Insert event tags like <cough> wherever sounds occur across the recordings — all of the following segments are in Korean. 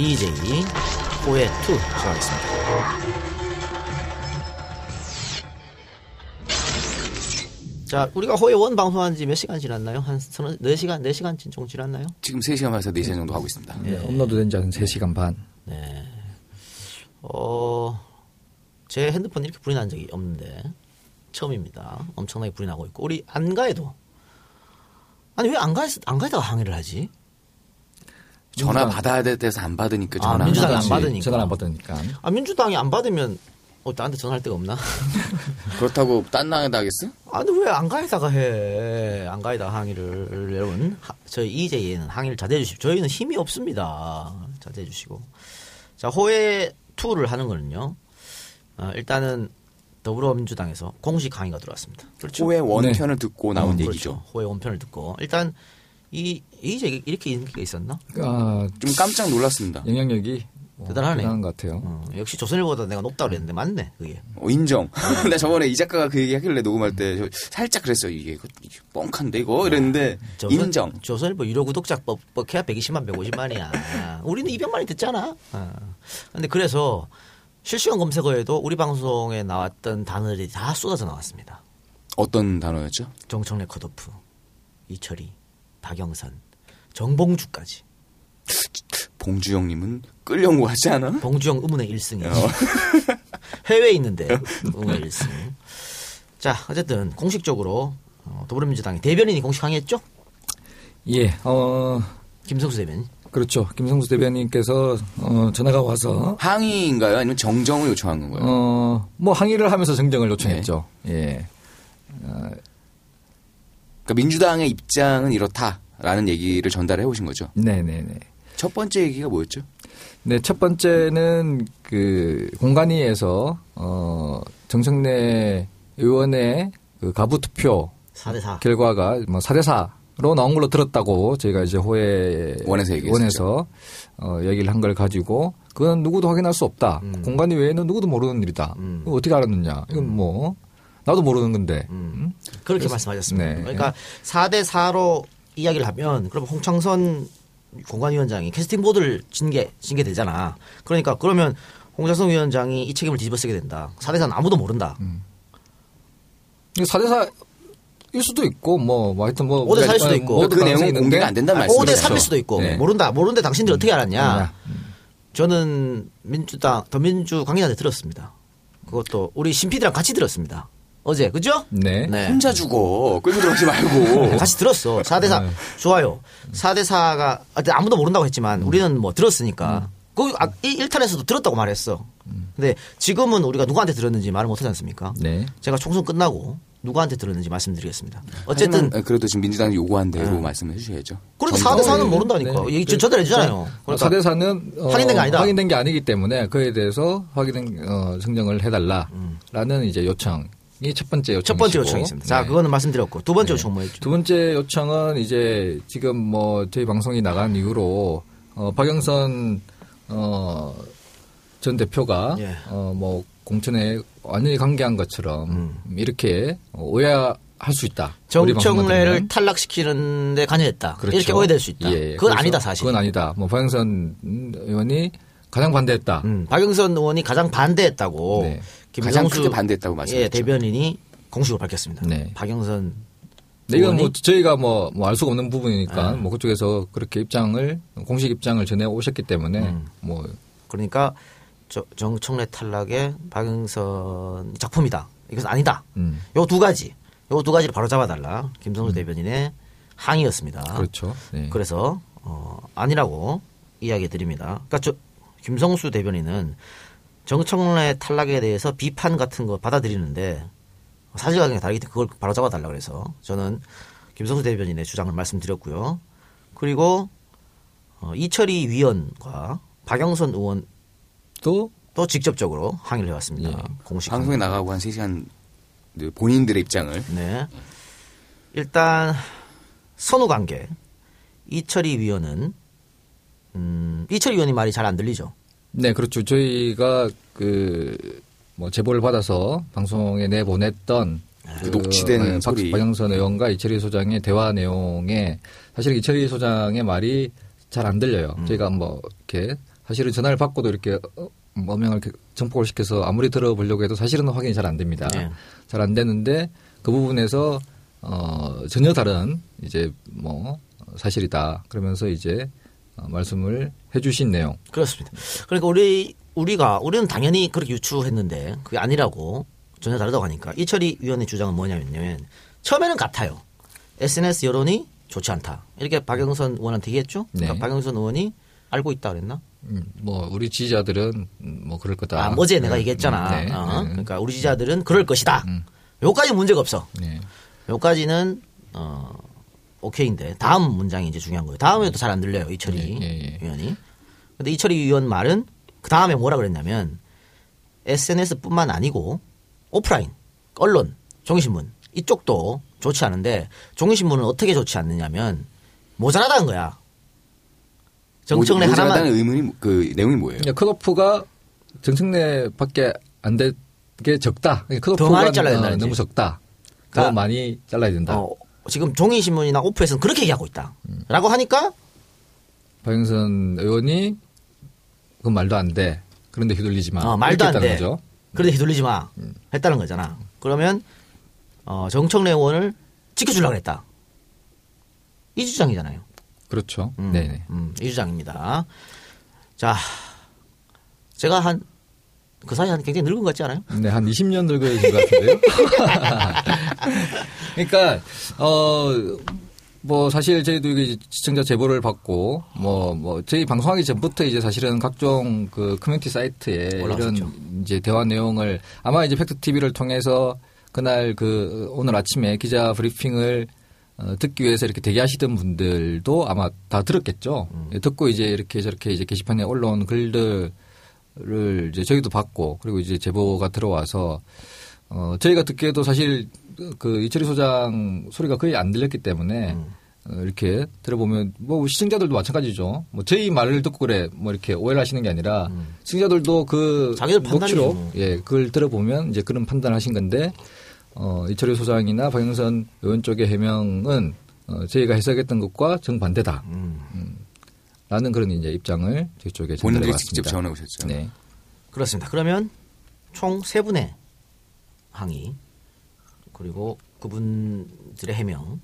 EJ 호의 2 시작하겠습니다. 자, 우리가 호의 원 방송한 지 몇 시간 지났나요? 한 서너, 4시간, 4시간 정도 지났나요? 지금 3시간 반에서 4시간 정도 하고 있습니다. 네, 업로드 된 지한 3시간 반. 어, 제 핸드폰 이렇게 불이 난 적이 없는데, 처음입니다. 엄청나게 불이 나고 있고, 우리 안가에도. 아니, 왜 안가에, 안가에다가 항의를 하지? 전화 받아야 될 때서 안 받으니까 아, 전화 민주당이 안. 받으니까. 전화 안 받으니까. 아, 민주당이 안 받으면, 어, 나한테 전화할 데가 없나? <laughs> 그렇다고 딴 당에다 하겠어? 아니, 왜 안가에다가 해? 안가에다가 항의를, 여러분. 하- 저희 EJ에는 항의를 자제해 주십시오. 저희는 힘이 없습니다. 자제해 주시고. 자, 호의 2를 하는 거는요. 어, 일단은 더불어민주당에서 공식 항의가 들어왔습니다. 그렇죠. 호의 원편을 듣고 나온 어, 얘기죠. 그렇죠. 호의 원편을 듣고 일단 이 이제 이렇게 인기가 있었나? 아, 좀 깜짝 놀랐습니다. 영향력이 뭐 대단하네요. 대단한 것 같아요. 어, 역시 조선일보다 내가 높다 그랬는데 맞네 그게. 어, 인정. <laughs> 나 저번에 이 작가가 그 얘기 하길래 녹음할 때저 살짝 그랬어요. 이게, 이거 뻥칸데 이거 이랬는데 조선, 인정. 조선일보 유료 구독자 법 뻑해야 120만 150만이야. 우리는 200만이 듣잖아. 어. 근데 그래서 실시간 검색어에도 우리 방송에 나왔던 단어들이 다 쏟아져 나왔습니다. 어떤 단어였죠? 정청래 컷오프, 이철이, 박영선, 정봉주까지. 봉주영님은 끌려온 거 같지 않아? 봉주영 의문의 1승이지. 어. <laughs> 해외에 있는데 의문의 1승. 자, 어쨌든 공식적으로 어, 더불어민주당의 대변인이 공식 항의했죠? 예, 어, 김성수 대변인. 그렇죠. 김성수 대변인께서 어, 전화가 와서 항의인가요? 아니면 정정을 요청한 건가요? 어, 뭐 항의를 하면서 정정을 요청했죠. 예. 그러니까 민주당의 입장은 이렇다라는 얘기를 전달해 오신 거죠. 네, 네, 네. 첫 번째 얘기가 뭐였죠? 네, 첫 번째는 그 공간위에서 어 정청래 의원의 그 가부 투표 4대4. 결과가 뭐 4대 4로 나온 걸로 들었다고 저희가 이제 호에 원에서 얘기했었죠. 원에서 어 얘기를 한 걸 가지고 그건 누구도 확인할 수 없다. 음. 공간위 외에는 누구도 모르는 일이다. 음. 이거 어떻게 알았느냐? 이건 뭐 나도 모르는 건데. 음. 그렇게 말씀하셨습니다. 네. 그러니까 4대 4로 이야기를 하면 그럼 홍창선 공관위원장이 캐스팅 보드를 징계, 징계 되잖아. 그러니까 그러면 홍창선 위원장이 이 책임을 뒤집어 쓰게 된다. 4대 4는 아무도 모른다. 음. 이거 4대 4 일 수도 있고 뭐, 뭐 하여튼 뭐 5대 4일 수도 있고. 뭐그 내용은 공개가 안 된다는 말씀이죠. 5대 3일 수도 있고 네. 모른다. 모르는데 당신들이 어떻게 알았냐? 음. 저는 민주당 더민주 강의한테 들었습니다. 그것도 우리 신피디랑 같이 들었습니다. 어제 그죠? 네. 혼자 죽어. 끌고 들어가지 말고. 같이 들었어. 4대 4 네. 좋아요. 4대 4가 아무도 모른다고 했지만 우리는 뭐 음. 들었으니까. 거기 아, 1탄에서도 들었다고 말했어. 근데 지금은 우리가 누구한테 들었는지 말을 못 하지 않습니까? 네. 제가 총선 끝나고 누구한테 들었는지 말씀드리겠습니다. 어쨌든 하지만 그래도 지금 민주당이 요구한 대로 말씀해 주셔야죠. 그러니까 정정. 4대 4는 모른다니까. 네. 얘기 저- 전달해 주잖아요. 그러니까 4대 4는 어, 확인된 게 아니다. 확인된 게 아니기 때문에 그에 대해서 확인된 어, 증정을 해달라라는 이제 요청 이첫 번째 요청. 첫 번째 요청이었습니다. 자, 그거는 말씀드렸고 두 번째 요청 뭐였죠? 두 번째 요청은 이제 지금 뭐 저희 방송이 나간 이후로 어, 박영선 어, 전 대표가 예. 어, 뭐 공천에 완전히 관계한 것처럼 이렇게 어, 오해할 수 있다. 정청래를. 탈락시키는데 관여했다. 그렇죠. 이렇게 오해될 수 있다. 예, 그건 그래서 아니다 사실. 그건 아니다. 뭐 박영선 의원이 가장 반대했다. 음, 박영선 의원이 가장 반대했다고 네. 가장 크게 반대했다고 말씀하셨죠. 예, 대변인이 공식으로 밝혔습니다. 네. 박영선 네, 이건 뭐 저희가 뭐 알 수가 없는 부분이니까 아. 뭐 그쪽에서 그렇게 입장을 공식 입장을 전해 오셨기 때문에 음. 뭐 그러니까 저, 정청래 탈락의 박영선 작품이다. 이것은 아니다. 음, 요두 가지, 요 두 가지를 바로 잡아달라. 김성수 대변인의 항의였습니다. 그렇죠. 네. 그래서 어, 아니라고 이야기 드립니다. 그러니까 저 김성수 대변인은 정청래 탈락에 대해서 비판 같은 거 받아들이는데 사실관계가 다르기 때문에 그걸 바로 잡아달라 그래서 저는 김성수 대변인의 주장을 말씀드렸고요. 그리고 어, 이철희 위원과 박영선 의원 또 또 직접적으로 항의를 해왔습니다. 예. 공식 방송에 나가고 한 3시간 본인들의 입장을 네. 일단 선후 관계 이철희 위원은 음, 이철희 위원이 말이 잘 안 들리죠. 네, 그렇죠. 저희가 그 뭐 제보를 받아서 방송에 내보냈던 그 녹취된 네, 박- 소리. 박영선 의원과 이철희 소장의 대화 내용에 사실 이철희 소장의 말이 잘 안 들려요. 음. 저희가 뭐 이렇게 사실은 전화를 받고도 이렇게 어, 어명을 이렇게 정폭을 시켜서 아무리 들어보려고 해도 사실은 확인이 잘 안 됩니다. 네. 잘안 되는데 그 부분에서 어 전혀 다른 이제 뭐 사실이다 그러면서 이제 어, 말씀을 해주신 내용. 그렇습니다. 그러니까 우리 우리가 우리는 당연히 그렇게 유추했는데 그게 아니라고 전혀 다르다고 하니까 이철희 위원의 주장은 뭐냐면요. 처음에는 같아요. SNS 여론이 좋지 않다. 이렇게 박영선 의원한테 얘기했죠. 그러니까 네. 박영선 의원이 알고 있다 그랬나? 음, 뭐 우리 지지자들은 음, 뭐 그럴 거다. 아, 어제 내가 네, 얘기했잖아. 네, 어? 네, 그러니까 우리 지지자들은 그럴 것이다. 요까지 문제가 없어. 네. 요까지는 어 오케이인데 다음 문장이 이제 중요한 거예요. 다음에도 잘 안 들려요 이철희 예, 예, 예. 위원이. 근데 이철희 위원 말은 그 다음에 뭐라 그랬냐면 SNS뿐만 아니고 오프라인, 언론, 종이신문 이쪽도 좋지 않은데 종이신문은 어떻게 좋지 않느냐면 모자라다는 거야. 정청래 모- 하나만 모자라다는 의문이 뭐- 그 내용이 뭐예요? 컷오프가 정청래밖에 안게 적다. 더 많이 컷오프가 잘라야 어, 너무. 적다. 더 그러니까 많이 잘라야 된다. 어, 지금 종이신문이나 오프에서는 그렇게 얘기하고 있다. 라고 하니까 박영선 의원이 그건 말도 안 돼. 그런데 휘둘리지 마. 어, 말도 안 돼. 거죠. 그런데 휘둘리지 마. 했다는 거잖아. 그러면 어, 정청래 의원을 지켜주려고 했다. 이 주장이잖아요. 그렇죠. 음, 네네. 음, 이 주장입니다. 자, 제가 한 그 사이 한 굉장히 늙은 것 같지 않아요? 네, 한 20년 늙어진 것 같은데요. <laughs> 그러니까 어. 뭐 사실 저희도 이게 시청자 제보를 받고 뭐뭐 저희 방송하기 전부터 이제 사실은 각종 그 커뮤니티 사이트에 올라왔었죠. 이런 이제 대화 내용을 아마 이제 팩트 TV를 통해서 그날 그 오늘 아침에 기자 브리핑을 어, 듣기 위해서 이렇게 대기하시던 분들도 아마 다 들었겠죠. 음. 예, 듣고 이제 이렇게 저렇게 이제 게시판에 올라온 글들 을 이제 저희도 받고 그리고 이제 제보가 들어와서 어, 저희가 듣기에도 사실 그 이철희 소장 소리가 거의 안 들렸기 때문에 음. 어, 이렇게 들어보면 뭐 시청자들도 마찬가지죠. 뭐 저희 말을 듣고 그래 뭐 이렇게 오해를 하시는 게 아니라 시청자들도 그 음. 자기들 판단이죠, 녹취록 뭐. 예 그걸 들어보면 이제 그런 판단을 하신 건데 어, 이철희 소장이나 박영선 의원 쪽의 해명은 어, 저희가 해석했던 것과 정반대다. 음. 라는 그런 이제 입장을 저희 쪽에 본인들이 전달해 직접 왔습니다. 전해 오셨죠. 네. 그렇습니다. 그러면 총 세 분의 항의 그리고 그분들의 해명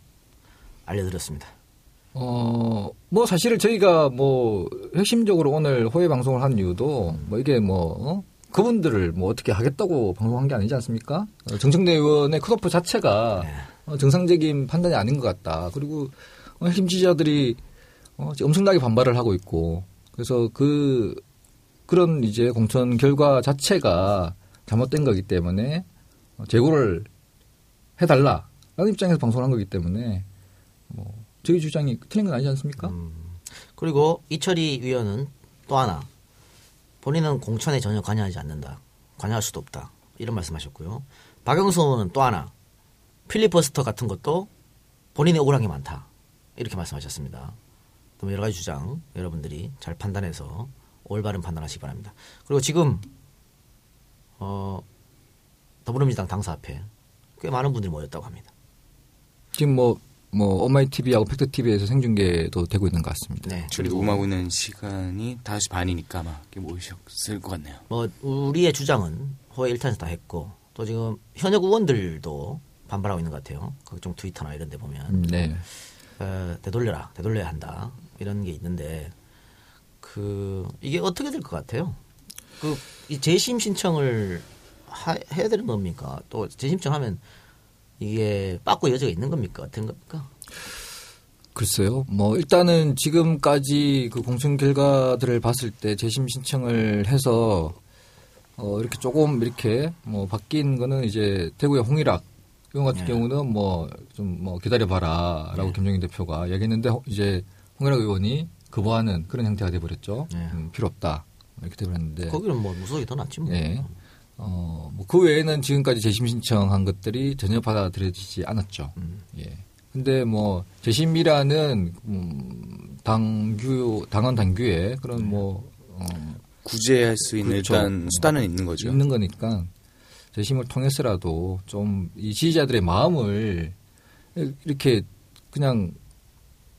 알려드렸습니다. 어, 뭐 사실 저희가 뭐 핵심적으로 오늘 호혜 방송을 한 이유도 뭐 이게 뭐 어? 그분들을 뭐 어떻게 하겠다고 방송한 게 아니지 않습니까? 어, 정청래 의원의 컷오프 자체가 어, 정상적인 판단이 아닌 것 같다. 그리고 어, 핵심 지지자들이 어, 엄청나게 반발을 하고 있고 그래서 그 그런 이제 공천 결과 자체가 잘못된 거기 때문에 어, 재고를 해달라 라는 입장에서 방송한 거기 때문에 뭐 저희 주장이 틀린 건 아니지 않습니까? 그리고 이철희 위원은 또 하나 본인은 공천에 전혀 관여하지 않는다. 관여할 수도 없다. 이런 말씀하셨고요. 박영수 의원은 또 하나 필리버스터 같은 것도 본인의 억울한 게 많다. 이렇게 말씀하셨습니다. 또 여러 가지 주장 여러분들이 잘 판단해서 올바른 판단하시기 바랍니다. 그리고 지금 어, 더불어민주당 당사 앞에 꽤 많은 분들이 모였다고 합니다. 지금 뭐, 뭐, 오마이 TV하고 팩트 TV에서 생중계도 되고 있는 것 같습니다. 네. 저희 녹음하고 있는 시간이 5시 반이니까 아마 이렇게 모이셨을 것 같네요. 뭐 우리의 주장은 호외 일탄에서 다 했고 또 지금 현역 의원들도 반발하고 있는 것 같아요. 각종 트위터나 이런 데 보면 음, 네. 어, 되돌려라, 되돌려야 한다 이런 게 있는데 그 이게 어떻게 될 것 같아요? 그 이 재심 신청을 하, 해야 되는 겁니까? 또 재심 신청하면 이게 빠꾸 여지가 있는 겁니까? 어떤 겁니까? 글쎄요. 뭐, 일단은 지금까지 그 공천 결과들을 봤을 때 재심 신청을 해서 어, 이렇게 조금 이렇게 뭐 바뀐 거는 이제 대구의 홍일학 의원 같은 네. 경우는 뭐 좀뭐 기다려봐라 라고 김종인 대표가 얘기했는데 호- 이제 홍일학 의원이 거부하는 그런 형태가 돼버렸죠. 네. 음, 필요 없다. 이렇게 돼버렸는데. 거기는 뭐 무속이 더 낫지 뭐. 네. 어, 뭐 그 외에는 지금까지 재심 신청한 것들이 전혀 받아들여지지 않았죠. 음. 예. 근데 뭐 재심이라는 음, 당규 당원 당규에 그런 뭐 어, 구제할 수 있는 그렇죠. 일단 수단은 있는 거죠. 있는 거니까 재심을 통해서라도 좀 이 지지자들의 마음을 이렇게 그냥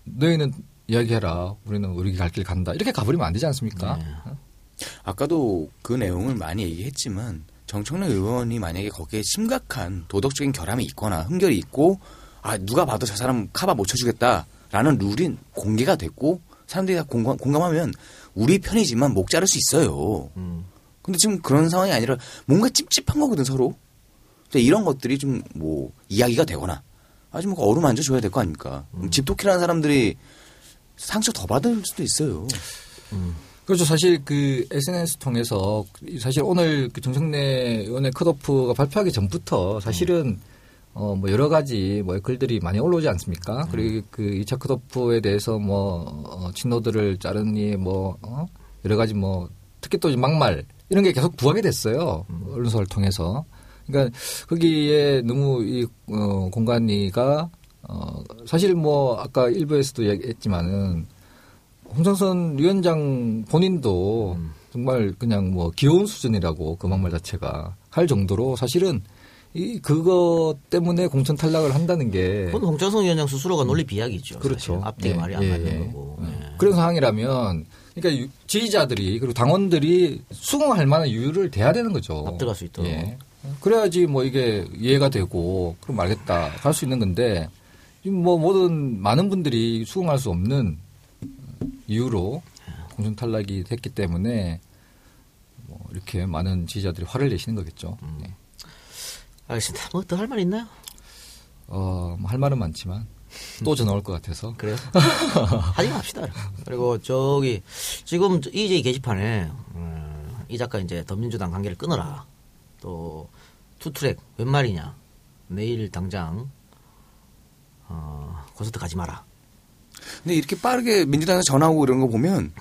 너희는 이야기해라. 우리는 우리 갈 길 간다. 이렇게 가버리면 안 되지 않습니까? 네. 아까도 그 내용을 많이 얘기했지만 정청래 의원이 만약에 거기에 심각한 도덕적인 결함이 있거나 흠결이 있고 아 누가 봐도 저 사람 카바 못 쳐주겠다라는 룰이 공개가 됐고 사람들이 다 공감, 공감하면 우리 편이지만 목 자를 수 있어요. 음. 근데 지금 그런 상황이 아니라 뭔가 찝찝한 거거든 서로. 근데 이런 것들이 좀 뭐 이야기가 되거나 아주 뭐 어루만져 줘야 될 거 아닙니까? 집토끼라는 사람들이 상처 더 받을 수도 있어요. 그렇죠. 사실 그 SNS 통해서 사실 오늘 그 정청래 의원의 컷오프가 발표하기 전부터 사실은 어뭐 여러 가지 뭐 글들이 많이 올라오지 않습니까? 그리고 그 2차 컷오프에 대해서 뭐 어, 친노들을 자르니 뭐 어? 여러 가지 뭐 특히 또 막말 이런 게 계속 부각이 됐어요. 언론사를 통해서. 그러니까 거기에 너무 이 어, 공간이가 어 사실 뭐 아까 일부에서도 얘기했지만은 홍상선 위원장 본인도 정말 그냥 뭐 귀여운 수준이라고 그 막말 자체가 할 정도로 사실은 이 그거 때문에 공천 탈락을 한다는 게 그건 홍정성 위원장 스스로가 논리 비약이죠. 그렇죠. 앞뒤에 예, 말이 안 예, 맞는 예. 거고. 예. 예. 그런 상황이라면 그러니까 유- 지지자들이 그리고 당원들이 수긍할 만한 이유를 대야 되는 거죠. 납득할 수 있도록. 예. 그래야지 뭐 이게 이해가 되고 그럼 알겠다 할수 있는 건데 뭐 모든 많은 분들이 수긍할 수 없는 이유로 공천 탈락이 됐기 때문에 뭐 이렇게 많은 지지자들이 화를 내시는 거겠죠. 음. 네. 알겠습니다. 뭐 더 할 말 있나요? 어, 뭐할 말은 많지만 또 전화 올 것 같아서 그래요? <laughs> 하지 맙시다. 그리고 저기 지금 저 EJ 게시판에 음, 이 작가 이제 더민주당 관계를 끊어라. 또 투트랙 웬 말이냐. 내일 당장 어, 콘서트 가지 마라. 근데 이렇게 빠르게 민주당에서 전화 오고 이런 거 보면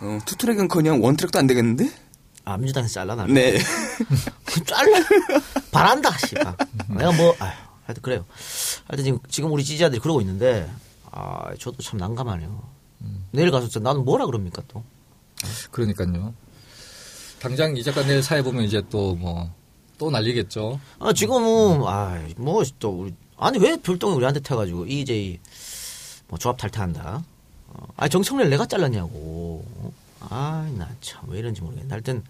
어, 투트랙은커녕 원트랙도 안 되겠는데? 아 민주당에서 잘라나. 네. <laughs> 잘라. 바란다. 씨발. 내가 뭐 아휴, 하여튼 그래요. 하여튼 지금 지금 우리 지지자들이 그러고 있는데 아 저도 참 난감하네요. 내일 가서 진짜 나는 뭐라 그럽니까 또? 그러니까요. 당장 이 작가 내일 사회 보면 이제 또 뭐또 난리겠죠. 아, 지금은, 아, 뭐, 또, 우리, 아니, 왜 별똥이 우리한테 태가지고, EJ, 뭐, 조합 탈퇴한다. 어, 아, 정청래를 내가 잘랐냐고. 어? 아, 나 참, 왜 이런지 모르겠네. 하여튼,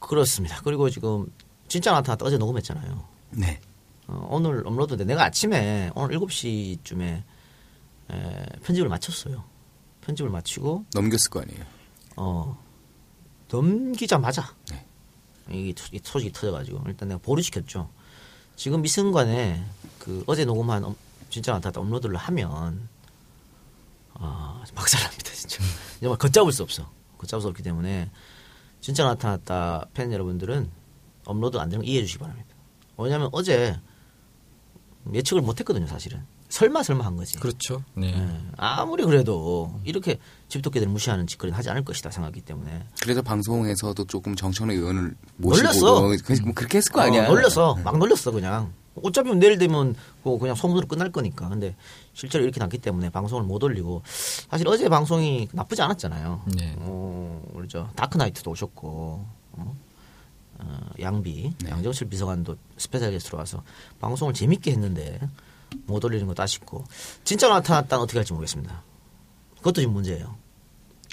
그렇습니다. 그리고 지금, 진짜 나타났다 어제 녹음했잖아요. 네. 어, 오늘 업로드인데, 내가 아침에, 오늘 7시쯤에, 에, 편집을 마쳤어요. 편집을 마치고, 넘겼을 거 아니에요. 어, 넘기자마자 네. 이, 소- 이 소식이 터져가지고 일단 내가 보류 시켰죠. 지금 이 순간에 그 어제 녹음한 업- 진짜 나타났다 업로드를 하면 아 박살납니다 진짜. <laughs> 정말 걷잡을 수 없어. 걷잡을 수 없기 때문에 진짜 나타났다 팬 여러분들은 업로드 안 되는 거 이해해 주시기 바랍니다. 왜냐하면 어제 예측을 못했거든요 사실은. 설마 설마 한 거지. 그렇죠. 네. 예, 아무리 그래도 이렇게 집토끼들 무시하는 짓거리는 하지 않을 것이다 생각하기 때문에 그래서 방송에서도 조금 정청래 의원을 모시고 놀렸어. 뭐 그렇게 했을 거 아니야. 어, 놀렸어. 막 놀렸어 그냥. 어차피 내일 되면 뭐 그냥 소문으로 끝날 거니까. 근데 실제로 이렇게 났기 때문에 방송을 못 올리고 사실 어제 방송이 나쁘지 않았잖아요. 네. 어, 우리 저 다크나이트도 오셨고 어? 어, 양비 네. 양정실 비서관도 special guest로 와서 방송을 재밌게 했는데 못 올리는 것도 아쉽고 진짜 나타났다는 어떻게 할지 모르겠습니다. 그것도 지금 문제예요.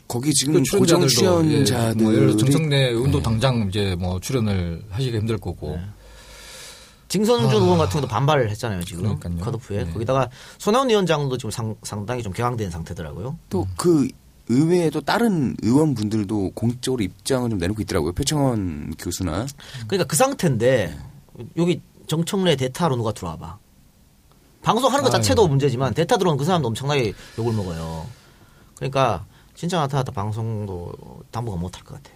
거기 지금 그 고정 출연자들도 예, 출연자들이 뭐 예를 들어 정청래 의원도 네. 당장 이제 뭐 출연을 하시기 힘들 거고. 네. 진성준 의원 같은 것도 반발을 했잖아요 지금 아. 그러니까요. 컷오프에 네. 거기다가 손혜원 위원장도 지금 상, 상당히 좀 격앙된 상태더라고요. 또그 의외에도 다른 의원분들도 공식적으로 입장을 좀 내놓고 있더라고요. 표창원 교수나 그러니까 그 상태인데 여기 정청래 대타로 누가 들어와봐. 방송하는 것 아유. 자체도 문제지만 대타 들어오는 그 사람도 엄청나게 욕을 먹어요. 그러니까 진짜 나타났다 방송도 당분간 못할 것 같아.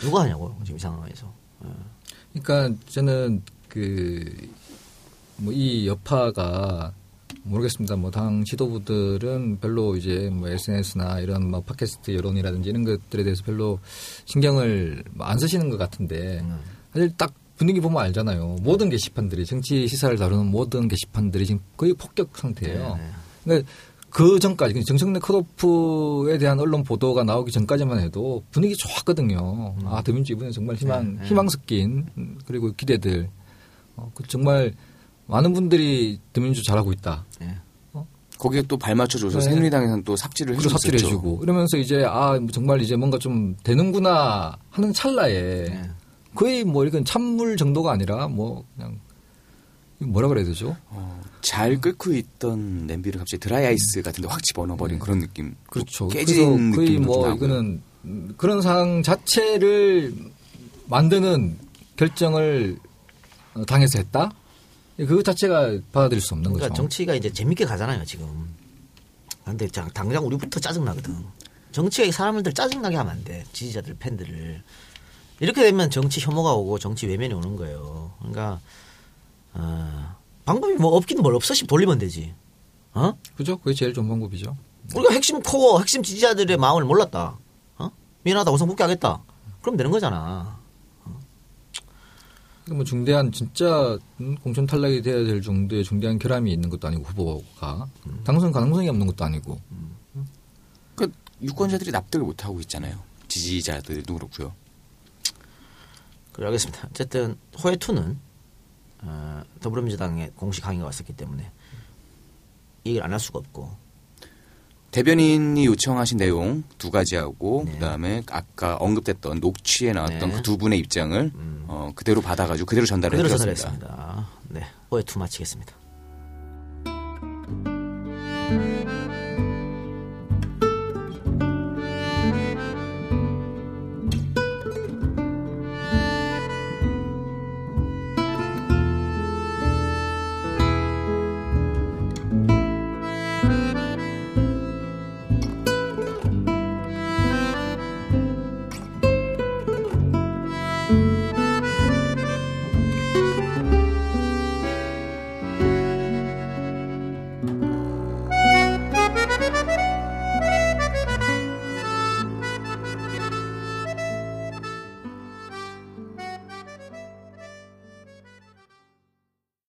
누가 하냐고요 지금 이 상황에서. 예. 그러니까 저는 그 뭐 이 여파가 모르겠습니다. 뭐 당 지도부들은 별로 이제 뭐 SNS나 이런 뭐 팟캐스트 여론이라든지 이런 것들에 대해서 별로 신경을 뭐안 쓰시는 것 같은데 음. 사실 딱 분위기 보면 알잖아요. 모든 게시판들이 정치 시사를 다루는 모든 게시판들이 지금 거의 폭격 상태예요. 네, 네. 그러니까 그 전까지 정청래 컷오프에 대한 언론 보도가 나오기 전까지만 해도 분위기 좋았거든요. 아 더민주 이번에 정말 희망 음. 네, 네. 희망 섞인 음, 그리고 기대들 어, 그 정말 많은 분들이 더민주 잘하고 있다. 예. 거기에 또 발맞춰줘서 네. 새누리당에서는 또 삽질을 해주고 삽질해 있었죠. 주고 이러면서 이제 아 정말 이제 뭔가 좀 되는구나 하는 찰나에 네. 거의 뭐 이건 찬물 정도가 아니라 뭐 그냥 뭐라 그래야 되죠? 어, 잘 끓고 있던 냄비를 갑자기 드라이 아이스 같은데 확 집어넣어버린 그런 느낌. 네. 그렇죠. 깨진 그래서 거의 뭐. 이거는 음, 그런 상황 자체를 만드는 결정을 어, 당해서 했다. 그 자체가 받아들일 수 없는 그러니까 거죠. 정치가 이제 재밌게 가잖아요, 지금. 근데 자- 당장 우리부터 짜증 나거든. 정치가 이 사람들 짜증 나게 하면 안 돼. 지지자들, 팬들을. 이렇게 되면 정치 혐오가 오고 정치 외면이 오는 거예요. 그러니까, 어, 방법이 뭐 없긴 뭘 없어. 씩 돌리면 되지. 어? 그죠? 그게 제일 좋은 방법이죠. 우리가 핵심 코어, 핵심 지지자들의 마음을 몰랐다. 어? 미안하다, 우선 복귀하겠다. 그럼 되는 거잖아. 뭐 중대한 진짜 음, 공천 탈락이 돼야 될 정도의 중대한 결함이 있는 것도 아니고 후보가 당선 가능성이 없는 것도 아니고 그 유권자들이 납득을 못 하고 있잖아요. 지지자들도 그렇고요. 그래, 알겠습니다. 어쨌든, 호혜2는, 어, 더불어민주당의 공식 항의가 왔었기 때문에, 얘기를 안 할 수가 없고, 대변인이 요청하신 내용 두 가지하고 네. 그다음에 아까 언급됐던 녹취에 나왔던 네. 음. 그두 분의 입장을 어, 그대로 받아가지고 그대로 전달을 그대로. 전달했습니다. 네, 호혜2 마치겠습니다.